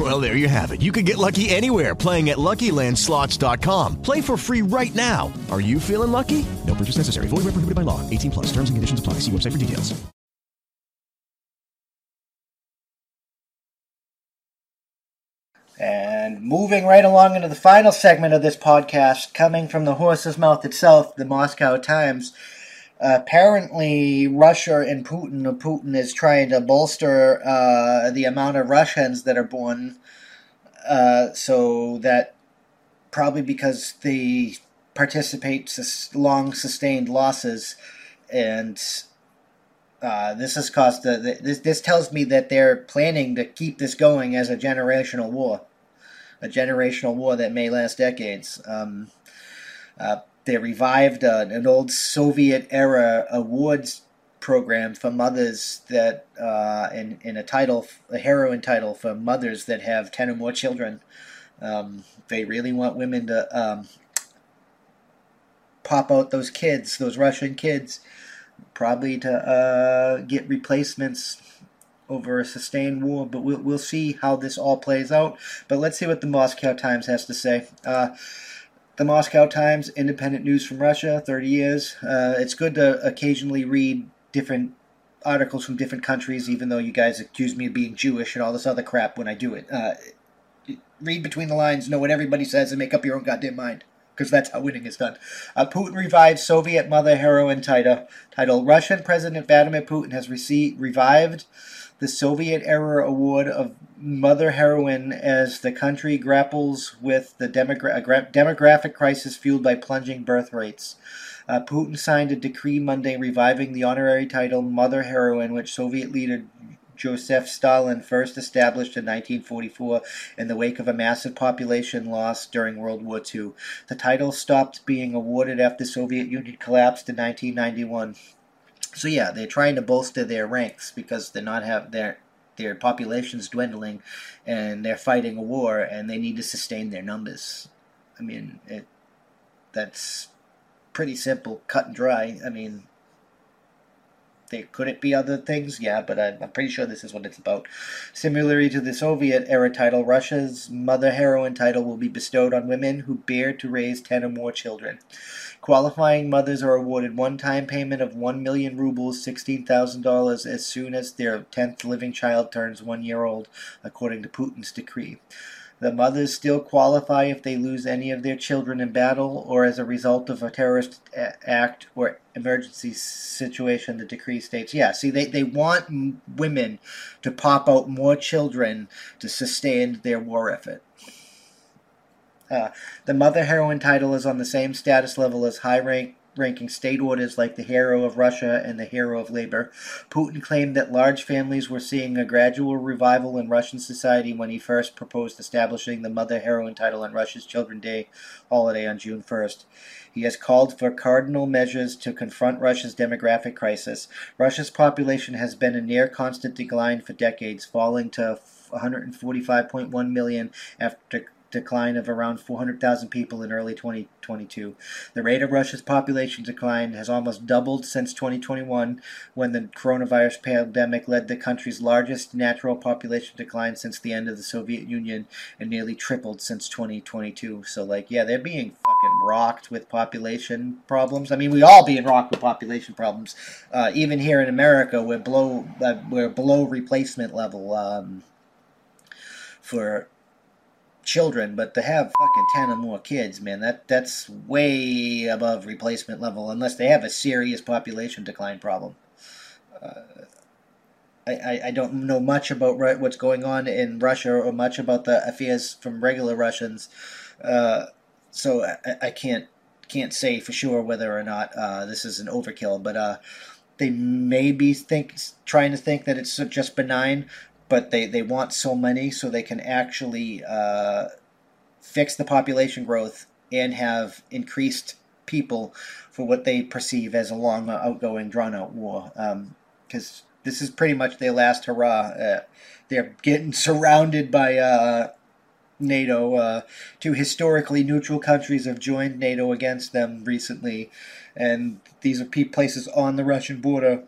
Well, there you have it. You can get lucky anywhere playing at LuckyLandSlots.com. Play for free right now. Are you feeling lucky? No purchase necessary. Void where prohibited by law. 18 plus. Terms and conditions apply. See website for details. And moving right along into the final segment of this podcast, coming from the horse's mouth itself, the Moscow Times. Apparently, Russia and Putin, Putin is trying to bolster uh, the amount of Russians that are born, uh, so that probably because they participate sus- long sustained losses, and uh, this has caused the, this. This tells me that they're planning to keep this going as a generational war, a generational war that may last decades. Um, uh, they revived an old Soviet era awards program for mothers that uh, in in a title, a heroine title for mothers that have ten or more children. Um, they really want women to um, pop out those kids, those Russian kids, probably to uh, get replacements over a sustained war. But we'll we'll see how this all plays out. But let's see what the Moscow Times has to say. Uh, the Moscow Times, independent news from Russia, 30 years. Uh, it's good to occasionally read different articles from different countries, even though you guys accuse me of being Jewish and all this other crap when I do it. Uh, read between the lines, know what everybody says, and make up your own goddamn mind. Because that's how winning is done. Uh, Putin revives Soviet mother heroine title. Title: Russian President Vladimir Putin has received revived the Soviet era award of mother heroine as the country grapples with the demogra- gra- demographic crisis fueled by plunging birth rates. Uh, Putin signed a decree Monday reviving the honorary title Mother Heroine, which Soviet leader Joseph Stalin first established in 1944 in the wake of a massive population loss during World War II. The title stopped being awarded after the Soviet Union collapsed in 1991. So yeah, they're trying to bolster their ranks because they're not have their their population's dwindling, and they're fighting a war, and they need to sustain their numbers. I mean, it that's pretty simple, cut and dry. I mean, there could it be other things? Yeah, but I'm, I'm pretty sure this is what it's about. Similarly to the Soviet era title, Russia's mother heroine title will be bestowed on women who bear to raise 10 or more children. Qualifying mothers are awarded one-time payment of 1 million rubles, $16,000 as soon as their 10th living child turns one year old, according to Putin's decree. The mothers still qualify if they lose any of their children in battle or as a result of a terrorist act or emergency situation, the decree states. Yeah, see, they, they want women to pop out more children to sustain their war effort. Uh, the mother heroine title is on the same status level as high rank ranking state orders like the hero of Russia and the hero of labor. Putin claimed that large families were seeing a gradual revival in Russian society when he first proposed establishing the mother heroine title on Russia's Children's Day holiday on June 1st. He has called for cardinal measures to confront Russia's demographic crisis. Russia's population has been in near constant decline for decades, falling to 145.1 million after decline of around 400,000 people in early 2022. The rate of Russia's population decline has almost doubled since 2021 when the coronavirus pandemic led the country's largest natural population decline since the end of the Soviet Union and nearly tripled since 2022. So like yeah, they're being fucking rocked with population problems. I mean, we all being rocked with population problems. Uh, even here in America, we're below uh, we're below replacement level um, for children, but to have fucking ten or more kids, man, that that's way above replacement level, unless they have a serious population decline problem. Uh, I, I, don't know much about what's going on in Russia or much about the affairs from regular Russians, uh, so I, I can't can't say for sure whether or not uh, this is an overkill, but uh, they may be think trying to think that it's just benign, but they, they want so many so they can actually uh, fix the population growth and have increased people for what they perceive as a long, outgoing, drawn out war. Um, because this is pretty much their last hurrah. Uh, they're getting surrounded by uh, NATO. Uh, two historically neutral countries have joined NATO against them recently, and these are places on the Russian border.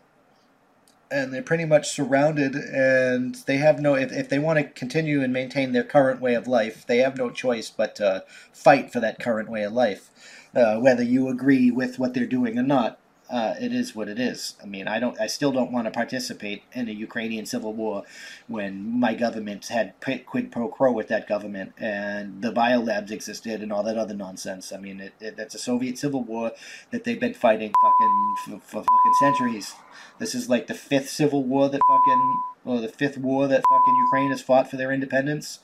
And they're pretty much surrounded, and they have no. If, if they want to continue and maintain their current way of life, they have no choice but to fight for that current way of life, uh, whether you agree with what they're doing or not uh, it is what it is. I mean, I don't, I still don't want to participate in a Ukrainian civil war when my government had quid pro quo with that government and the biolabs existed and all that other nonsense. I mean, it, it, that's a Soviet civil war that they've been fighting fucking for, for fucking centuries. This is like the fifth civil war that fucking, or the fifth war that fucking Ukraine has fought for their independence.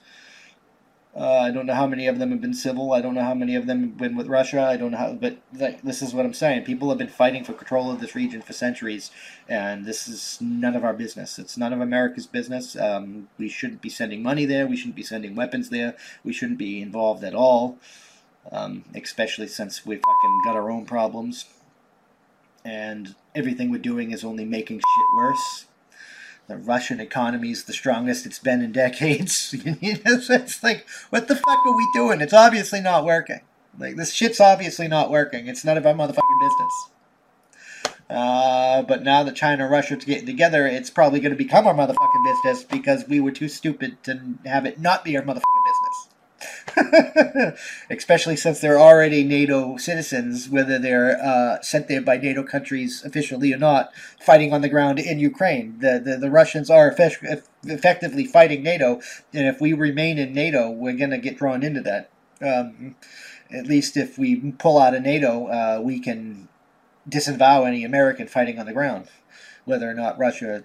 Uh, I don't know how many of them have been civil. I don't know how many of them have been with Russia. I don't know how, but th- this is what I'm saying. People have been fighting for control of this region for centuries, and this is none of our business. It's none of America's business. Um, we shouldn't be sending money there. We shouldn't be sending weapons there. We shouldn't be involved at all, um, especially since we fucking got our own problems, and everything we're doing is only making shit worse the Russian economy is the strongest it's been in decades. it's like, what the fuck are we doing? It's obviously not working. Like, this shit's obviously not working. It's none of our motherfucking business. Uh, but now that China and Russia are getting together, it's probably going to become our motherfucking business because we were too stupid to have it not be our motherfucking. Especially since they're already NATO citizens, whether they're uh, sent there by NATO countries officially or not, fighting on the ground in Ukraine. The, the, the Russians are effectively fighting NATO, and if we remain in NATO, we're going to get drawn into that. Um, at least if we pull out of NATO, uh, we can disavow any American fighting on the ground, whether or not Russia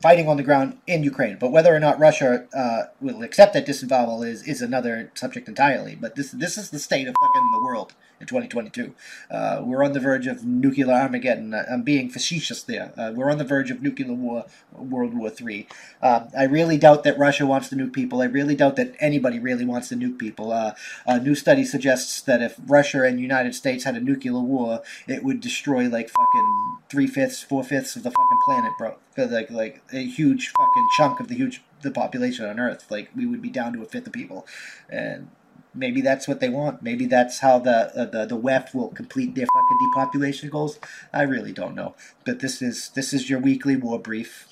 fighting on the ground in Ukraine. But whether or not Russia uh, will accept that disavowal is is another subject entirely. But this this is the state of fucking the world in 2022. Uh, we're on the verge of nuclear Armageddon. I'm being facetious there. Uh, we're on the verge of nuclear war, World War Three. Uh, I really doubt that Russia wants to nuke people. I really doubt that anybody really wants to nuke people. Uh, a new study suggests that if Russia and United States had a nuclear war, it would destroy like fucking three fifths, four fifths of the fucking planet, bro. Like like a huge fucking chunk of the huge the population on Earth. Like we would be down to a fifth of people, and maybe that's what they want. Maybe that's how the uh, the the WEF will complete their fucking depopulation goals. I really don't know. But this is this is your weekly war brief.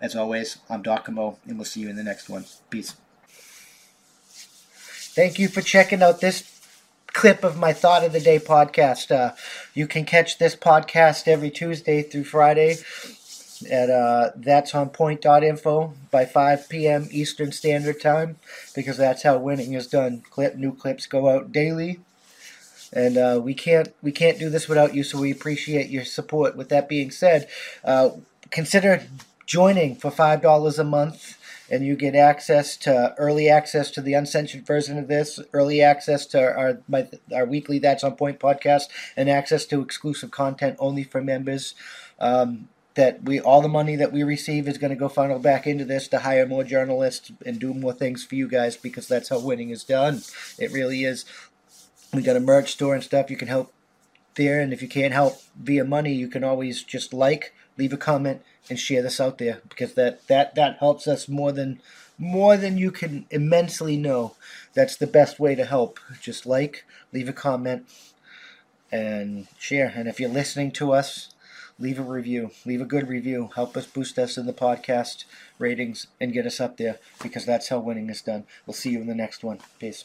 As always, I'm Docomo, and we'll see you in the next one. Peace. Thank you for checking out this clip of my Thought of the Day podcast. Uh, you can catch this podcast every Tuesday through Friday at uh, that's on point.info by 5 p.m. Eastern Standard Time because that's how winning is done. Clip new clips go out daily, and uh, we can't we can't do this without you. So we appreciate your support. With that being said, uh, consider joining for five dollars a month. And you get access to early access to the uncensored version of this, early access to our my, our weekly That's on Point podcast, and access to exclusive content only for members. Um, that we all the money that we receive is going to go funnel back into this to hire more journalists and do more things for you guys because that's how winning is done. It really is. We got a merch store and stuff. You can help there, and if you can't help via money, you can always just like, leave a comment, and share this out there because that that that helps us more than more than you can immensely know. That's the best way to help. Just like, leave a comment, and share. And if you're listening to us leave a review. Leave a good review. Help us boost us in the podcast ratings and get us up there because that's how winning is done. We'll see you in the next one. Peace.